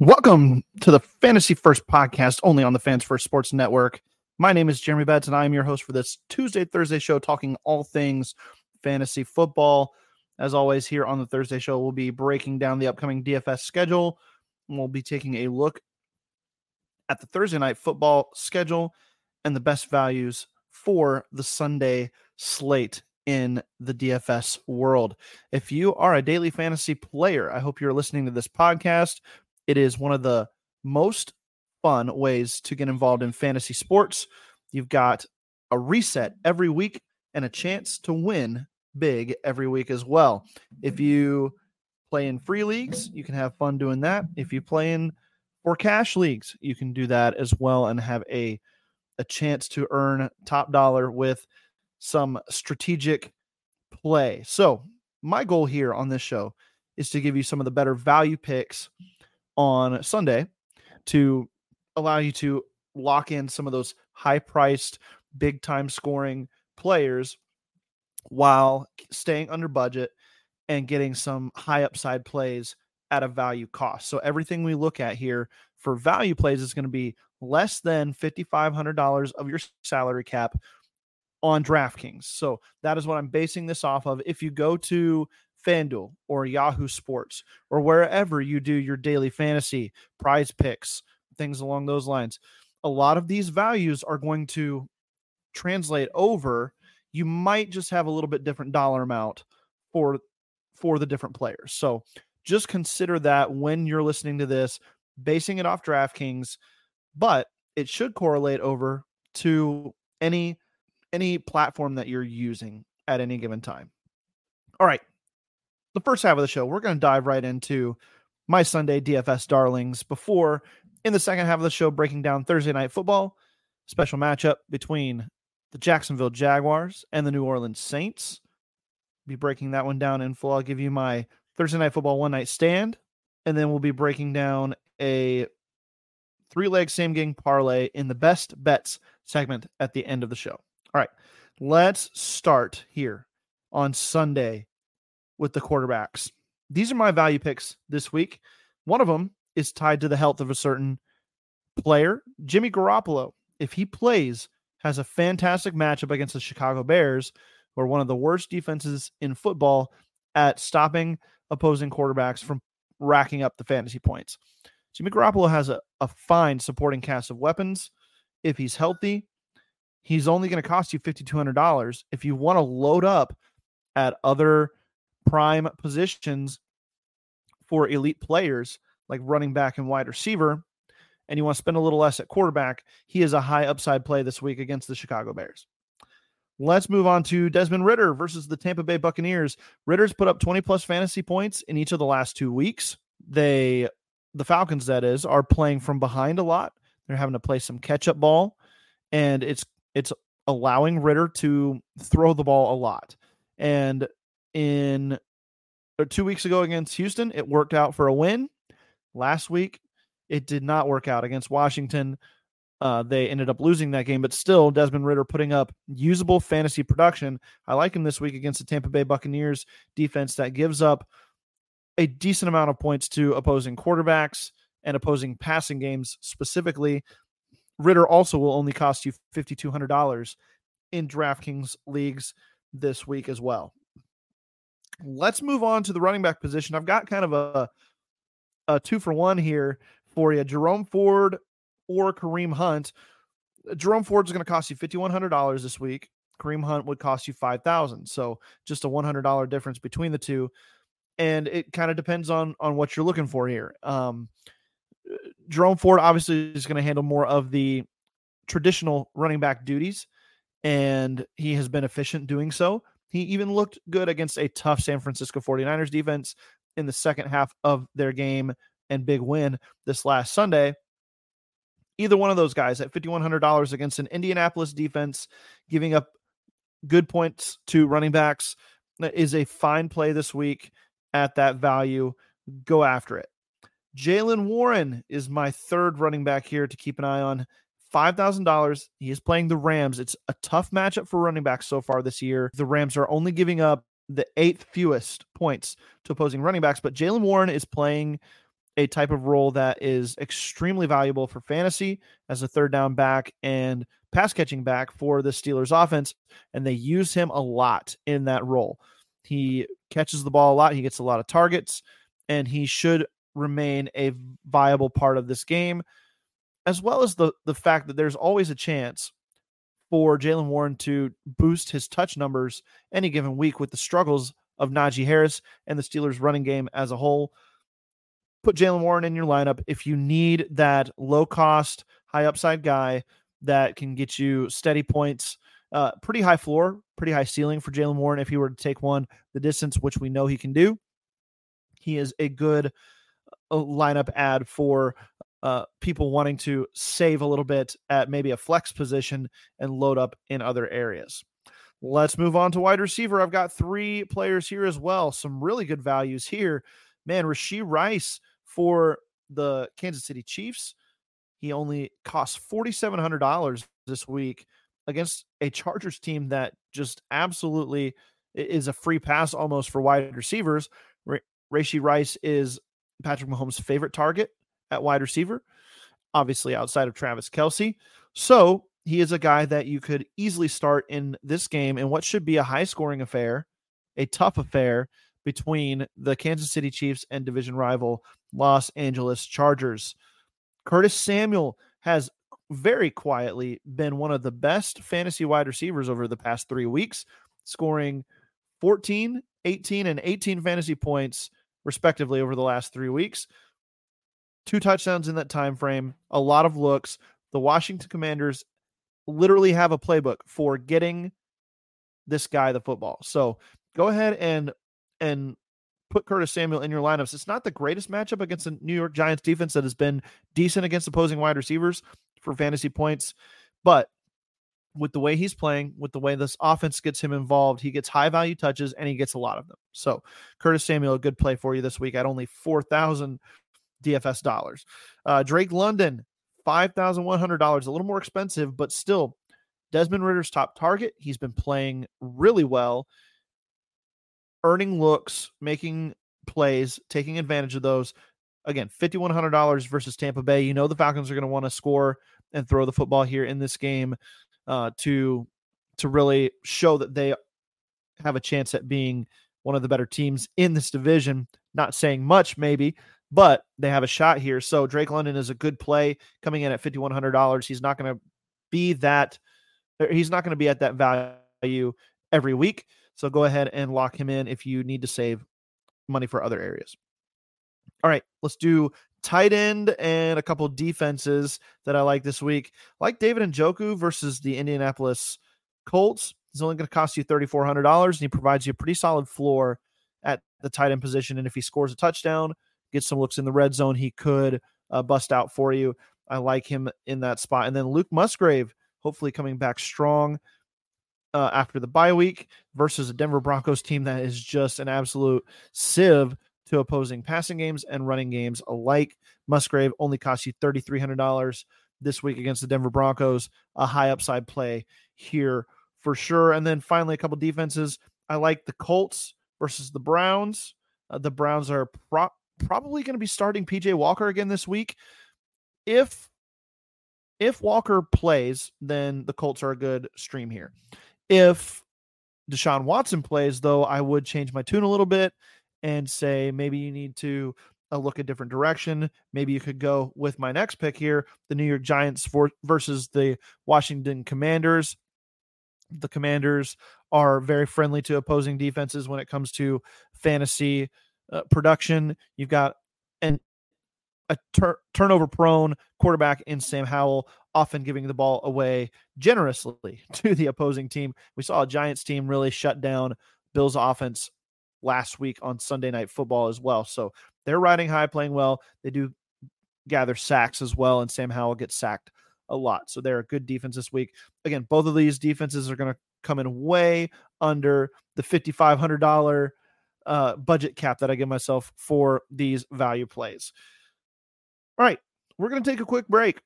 Welcome to the Fantasy First podcast, only on the Fans First Sports Network. My name is Jeremy Betz, and I am your host for this Tuesday, Thursday show, talking all things fantasy football. As always, here on the Thursday show, we'll be breaking down the upcoming DFS schedule. We'll be taking a look at the Thursday night football schedule and the best values for the Sunday slate in the DFS world. If you are a daily fantasy player, I hope you're listening to this podcast. It is one of the most fun ways to get involved in fantasy sports. You've got a reset every week and a chance to win big every week as well. If you play in free leagues, you can have fun doing that. If you play in for cash leagues, you can do that as well and have a a chance to earn top dollar with some strategic play. So, my goal here on this show is to give you some of the better value picks on Sunday to allow you to lock in some of those high priced, big time scoring players while staying under budget and getting some high upside plays at a value cost. So everything we look at here for value plays is going to be less than $5,500 of your salary cap on DraftKings. So that is what I'm basing this off of. If you go to FanDuel or Yahoo Sports or wherever you do your daily fantasy prize picks, things along those lines, a lot of these values are going to translate over. You might just have a little bit different dollar amount for for the different players. So just consider that when you're listening to this, basing it off DraftKings, but it should correlate over to any any platform that you're using at any given time. All right. The first half of the show, we're going to dive right into my Sunday DFS darlings before in the second half of the show breaking down Thursday night football, special matchup between the Jacksonville Jaguars and the New Orleans Saints. Be breaking that one down in full. I'll give you my Thursday night football one night stand, and then we'll be breaking down a three leg same game parlay in the best bets segment at the end of the show. All right, let's start here on Sunday with the quarterbacks. These are my value picks this week. One of them is tied to the health of a certain player, Jimmy Garoppolo. If he plays, has a fantastic matchup against the Chicago Bears, who are one of the worst defenses in football at stopping opposing quarterbacks from racking up the fantasy points. Jimmy Garoppolo has a, a fine supporting cast of weapons. If he's healthy, he's only going to cost you $5,200. If you want to load up at other prime positions for elite players like running back and wide receiver, and you want to spend a little less at quarterback, he is a high upside play this week against the Chicago Bears. Let's move on to Desmond Ridder versus the Tampa Bay Buccaneers. Ridder's put up 20 plus fantasy points in each of the last two weeks. They, the Falcons, that is, are playing from behind a lot. They're having to play some catch up ball, and it's it's allowing Ridder to throw the ball a lot. And in two weeks ago against Houston, it worked out for a win. Last week, it did not work out against Washington. Uh, they ended up losing that game, but still, Desmond Ridder putting up usable fantasy production. I like him this week against the Tampa Bay Buccaneers defense that gives up a decent amount of points to opposing quarterbacks and opposing passing games specifically. Ridder also will only cost you $5,200 in DraftKings leagues this week as well. Let's move on to the running back position. I've got kind of a, a two for one here for you Jerome Ford or Kareem Hunt. Jerome Ford is going to cost you $5,100 this week. Kareem Hunt would cost you 5000 So just a $100 difference between the two. And it kind of depends on on what you're looking for here. Um, Jerome Ford obviously is going to handle more of the traditional running back duties, and he has been efficient doing so. He even looked good against a tough San Francisco 49ers defense in the second half of their game and big win this last Sunday. Either one of those guys at $5,100 against an Indianapolis defense, giving up good points to running backs, uh, is a fine play this week at that value. Go after it. Jaylen Warren is my third running back here to keep an eye on. $5,000. He is playing the Rams. It's a tough matchup for running backs so far this year. The Rams are only giving up the eighth fewest points to opposing running backs, but Jaylen Warren is playing a type of role that is extremely valuable for fantasy as a third down back and pass catching back for the Steelers offense. And they use him a lot in that role. He catches the ball a lot, he gets a lot of targets, and he should remain a viable part of this game, as well as the, the fact that there's always a chance for Jaylen Warren to boost his touch numbers any given week with the struggles of Najee Harris and the Steelers running game as a whole. Put Jaylen Warren in your lineup if you need that low cost, high upside guy that can get you steady points. Uh, pretty high floor, pretty high ceiling for Jaylen Warren if he were to take one the distance, which we know he can do. He is a good uh, lineup ad for uh, people wanting to save a little bit at maybe a flex position and load up in other areas. Let's move on to wide receiver. I've got three players here as well. Some really good values here. Man, Rashee Rice for the Kansas City Chiefs. He only costs $4,700 this week against a Chargers team that just absolutely is a free pass almost for wide receivers. Rashee Rice is Patrick Mahomes' favorite target at wide receiver, obviously outside of Travis Kelce. So he is a guy that you could easily start in this game and what should be a high scoring affair, a tough affair between the Kansas City Chiefs and division rival Los Angeles Chargers. Curtis Samuel has very quietly been one of the best fantasy wide receivers over the past three weeks, scoring 14, 18, and 18 fantasy points respectively over the last three weeks two touchdowns in that time frame, a lot of looks. The Washington Commanders literally have a playbook for getting this guy the football. So go ahead and and put Curtis Samuel in your lineups. It's not the greatest matchup against the New York Giants defense that has been decent against opposing wide receivers for fantasy points, but with the way he's playing, with the way this offense gets him involved, he gets high value touches and he gets a lot of them. So, Curtis Samuel, a good play for you this week at only 4,000 DFS dollars. Uh, Drake London, $5,100, a little more expensive, but still Desmond Ridder's top target. He's been playing really well, earning looks, making plays, taking advantage of those. Again, $5,100 versus Tampa Bay. You know the Falcons are going to want to score and throw the football here in this game uh, to to really show that they have a chance at being one of the better teams in this division. Not saying much, maybe, but they have a shot here. So Drake London is a good play coming in at $5,100. He's not going to be that, uh, he's not going to be at that value every week. So go ahead and lock him in if you need to save money for other areas. All right, let's do tight end and a couple defenses that I like this week. Like David Njoku versus the Indianapolis Colts. He's only going to cost you $3,400 and he provides you a pretty solid floor at the tight end position. And if he scores a touchdown, get some looks in the red zone. He could uh, bust out for you. I like him in that spot. And then Luke Musgrave, hopefully coming back strong uh, after the bye week versus a Denver Broncos team that is just an absolute sieve to opposing passing games and running games alike. Musgrave only cost you $3,300 this week against the Denver Broncos. A high upside play here for sure. And then finally, a couple defenses. I like the Colts versus the Browns. Uh, the Browns are pro- probably going to be starting PJ Walker again this week. If if Walker plays, then the Colts are a good stream here. If Deshaun Watson plays, though, I would change my tune a little bit and say maybe you need to uh, look a different direction. Maybe you could go with my next pick here the New York Giants for, versus the Washington Commanders. The Commanders are very friendly to opposing defenses when it comes to fantasy uh, production. You've got an a tur- turnover prone quarterback in Sam Howell, often giving the ball away generously to the opposing team. We saw a Giants team really shut down Bills offense last week on Sunday Night Football as well. So they're riding high, playing well. They do gather sacks as well, and Sam Howell gets sacked a lot. So they're a good defense this week. Again, both of these defenses are going to come in way under the $5,500 uh, budget cap that I give myself for these value plays. All right, we're going to take a quick break.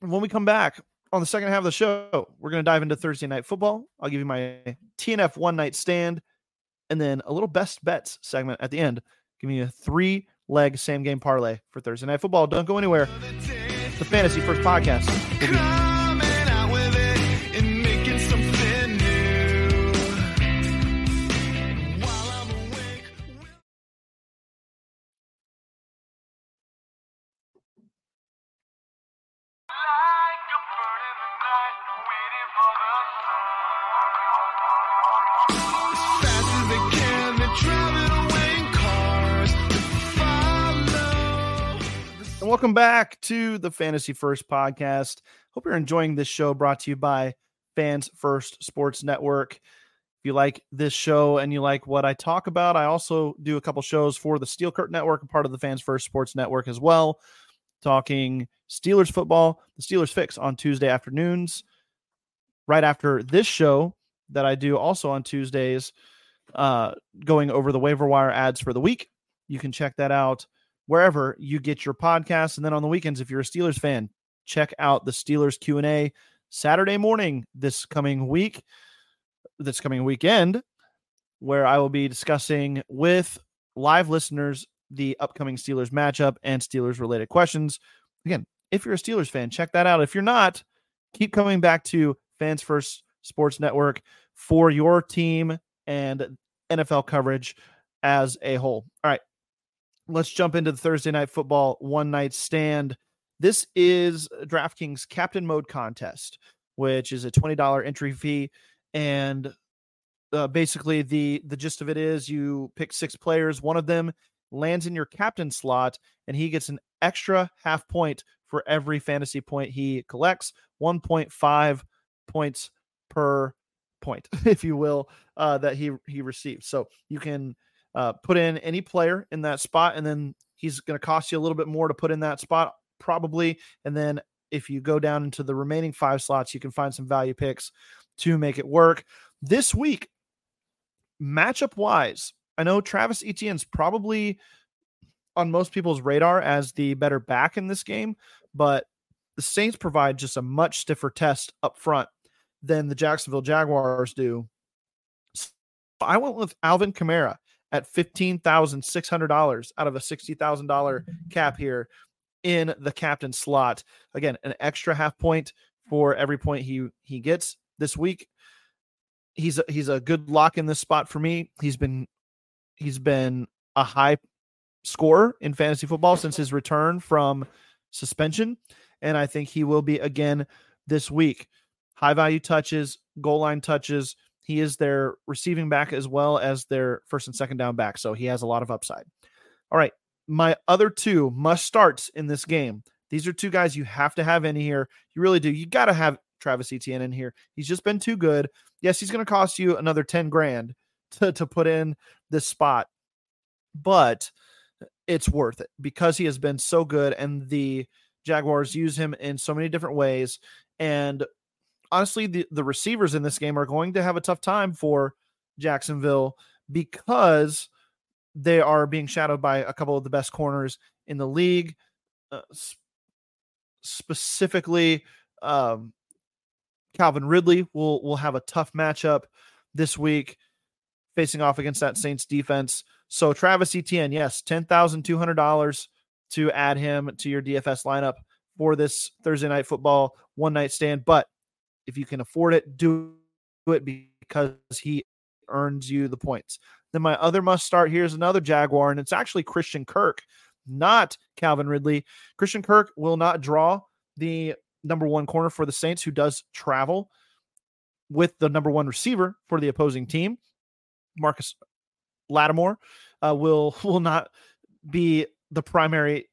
When we come back on the second half of the show, we're going to dive into Thursday night football. I'll give you my TNF one night stand and then a little best bets segment at the end, giving you three leg same game parlay for Thursday Night Football. Don't go anywhere. The Fantasy First Podcast. Welcome back to the Fantasy First podcast. Hope you're enjoying this show brought to you by Fans First Sports Network. If you like this show and you like what I talk about, I also do a couple shows for the Steel Curtain Network, a part of the Fans First Sports Network as well, talking Steelers football, the Steelers Fix on Tuesday afternoons. Right after this show that I do also on Tuesdays, uh, going over the waiver wire ads for the week. You can check that out wherever you get your podcasts. And then on the weekends, if you're a Steelers fan, check out the Steelers Q&A Saturday morning this coming week, this coming weekend, where I will be discussing with live listeners the upcoming Steelers matchup and Steelers related questions. Again, if you're a Steelers fan, check that out. If you're not, keep coming back to Fans First Sports Network for your team and NFL coverage as a whole. All right, let's jump into the Thursday night football one night stand. This is DraftKings Captain Mode contest, which is a $20 entry fee. And uh, basically, the, the gist of it is you pick six players, one of them lands in your captain slot, and he gets an extra half point for every fantasy point he collects 1.5 points per point, if you will, uh, that he he receives. So you can uh, put in any player in that spot, and then he's going to cost you a little bit more to put in that spot, probably. And then if you go down into the remaining five slots, you can find some value picks to make it work. This week, matchup wise, I know Travis Etienne's probably on most people's radar as the better back in this game, but the Saints provide just a much stiffer test up front than the Jacksonville Jaguars do. So I went with Alvin Kamara at $15,600 out of a $60,000 cap here in the captain slot. Again, an extra half point for every point he he gets this week. He's a, he's a good lock in this spot for me. He's been he's been a high scorer in fantasy football since his return from suspension and I think he will be again this week. High value touches, goal line touches, he is their receiving back as well as their first and second down back. So he has a lot of upside. All right. My other two must starts in this game. These are two guys you have to have in here. You really do. You got to have Travis Etienne in here. He's just been too good. Yes, he's going to cost you another 10 grand to, to put in this spot, but it's worth it because he has been so good and the Jaguars use him in so many different ways. And honestly, the, the receivers in this game are going to have a tough time for Jacksonville because they are being shadowed by a couple of the best corners in the league. Uh, specifically, um, Calvin Ridley will will have a tough matchup this week, facing off against that Saints defense. So Travis Etienne, yes, ten thousand two hundred dollars to add him to your DFS lineup for this Thursday night football one night stand. But if you can afford it, do it because he earns you the points. Then my other must start here is another Jaguar, and it's actually Christian Kirk, not Calvin Ridley. Christian Kirk will not draw the number one corner for the Saints, who does travel with the number one receiver for the opposing team. Marcus Lattimore uh, will will not be the primary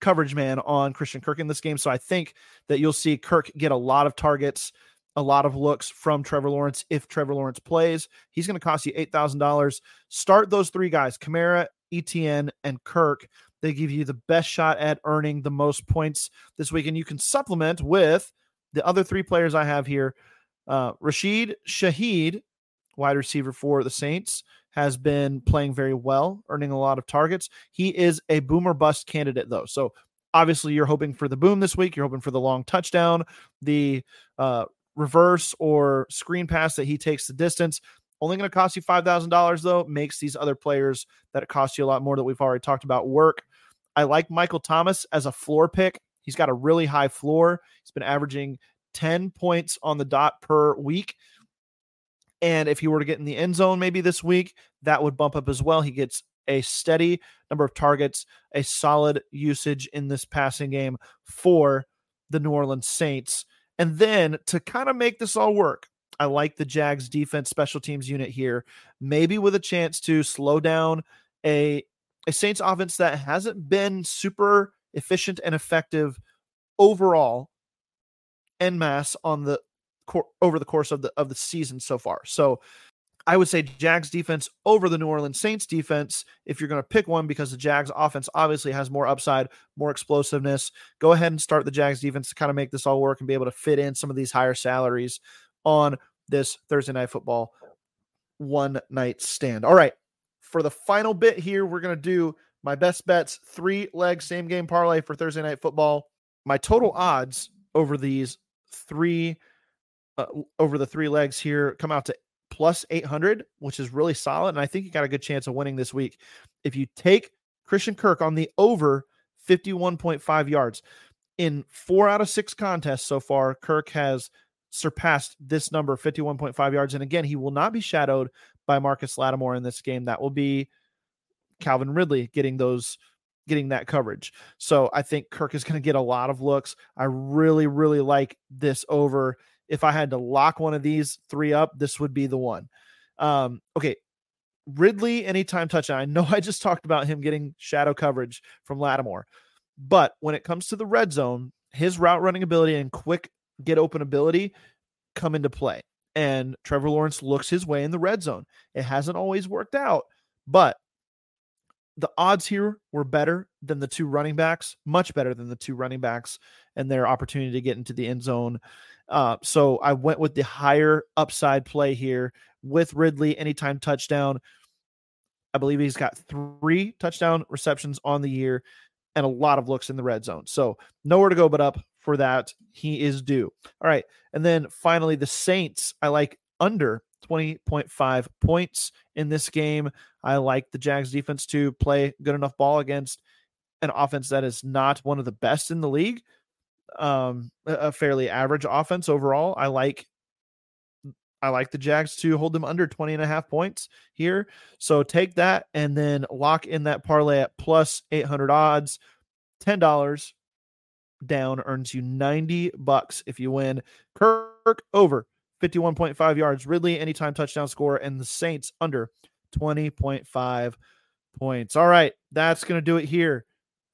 coverage man on Christian Kirk in this game. So I think that you'll see Kirk get a lot of targets a lot of looks from Trevor Lawrence if Trevor Lawrence plays. He's going to cost you $8,000. Start those three guys, Kamara, Etienne, and Kirk. They give you the best shot at earning the most points this week. And you can supplement with the other three players I have here. Uh, Rashid Shaheed, wide receiver for the Saints, has been playing very well, earning a lot of targets. He is a boomer bust candidate, though. So obviously, you're hoping for the boom this week. You're hoping for the long touchdown, the uh, reverse or screen pass that he takes the distance. Only going to cost you $5,000 though, makes these other players that it costs you a lot more that we've already talked about work. I like Michael Thomas as a floor pick. He's got a really high floor. He's been averaging 10 points on the dot per week. And if he were to get in the end zone maybe this week, that would bump up as well. He gets a steady number of targets, a solid usage in this passing game for the New Orleans Saints. And then to kind of make this all work, I like the Jags defense special teams unit here, maybe with a chance to slow down a a Saints offense that hasn't been super efficient and effective overall en masse on the over the course of the of the season so far. So I would say Jags defense over the New Orleans Saints defense if you're going to pick one because the Jags offense obviously has more upside, more explosiveness. Go ahead and start the Jags defense to kind of make this all work and be able to fit in some of these higher salaries on this Thursday night football one night stand. All right. For the final bit here, we're going to do my best bets, three leg same game parlay for Thursday night football. My total odds over these three uh, over the three legs here come out to plus 800, which is really solid. And I think you got a good chance of winning this week. If you take Christian Kirk on the over 51.5 yards in four out of six contests so far, Kirk has surpassed this number 51.5 yards. And again, he will not be shadowed by Marcus Lattimore in this game. That will be Calvin Ridley getting those getting that coverage. So I think Kirk is going to get a lot of looks. I really really like this over. If I had to lock one of these three up, this would be the one. Um okay, Ridley anytime touchdown. I know I just talked about him getting shadow coverage from Lattimore. But when it comes to the red zone, his route running ability and quick get open ability come into play. And Trevor Lawrence looks his way in the red zone. It hasn't always worked out, but the odds here were better than the two running backs, much better than the two running backs and their opportunity to get into the end zone. Uh, so I went with the higher upside play here with Ridley anytime touchdown. I believe he's got three touchdown receptions on the year and a lot of looks in the red zone. So nowhere to go but up for that. He is due. All right. And then finally, the Saints, I like under 20.5 points in this game. I like the Jags defense to play good enough ball against an offense that is not one of the best in the league. Um, a fairly average offense overall. I like I like the Jags to hold them under 20 and a half points here. So take that and then lock in that parlay at plus 800 odds. $10 down earns you 90 bucks if you win. Kirk over 51.5 yards. Ridley anytime touchdown score and the Saints under 20.5 points. All right, that's going to do it here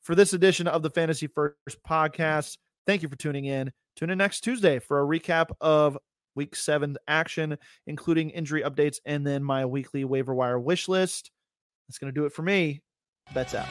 for this edition of the Fantasy First podcast. Thank you for tuning in. Tune in next Tuesday for a recap of week seven action, including injury updates and then my weekly waiver wire wish list. That's going to do it for me. Betz out.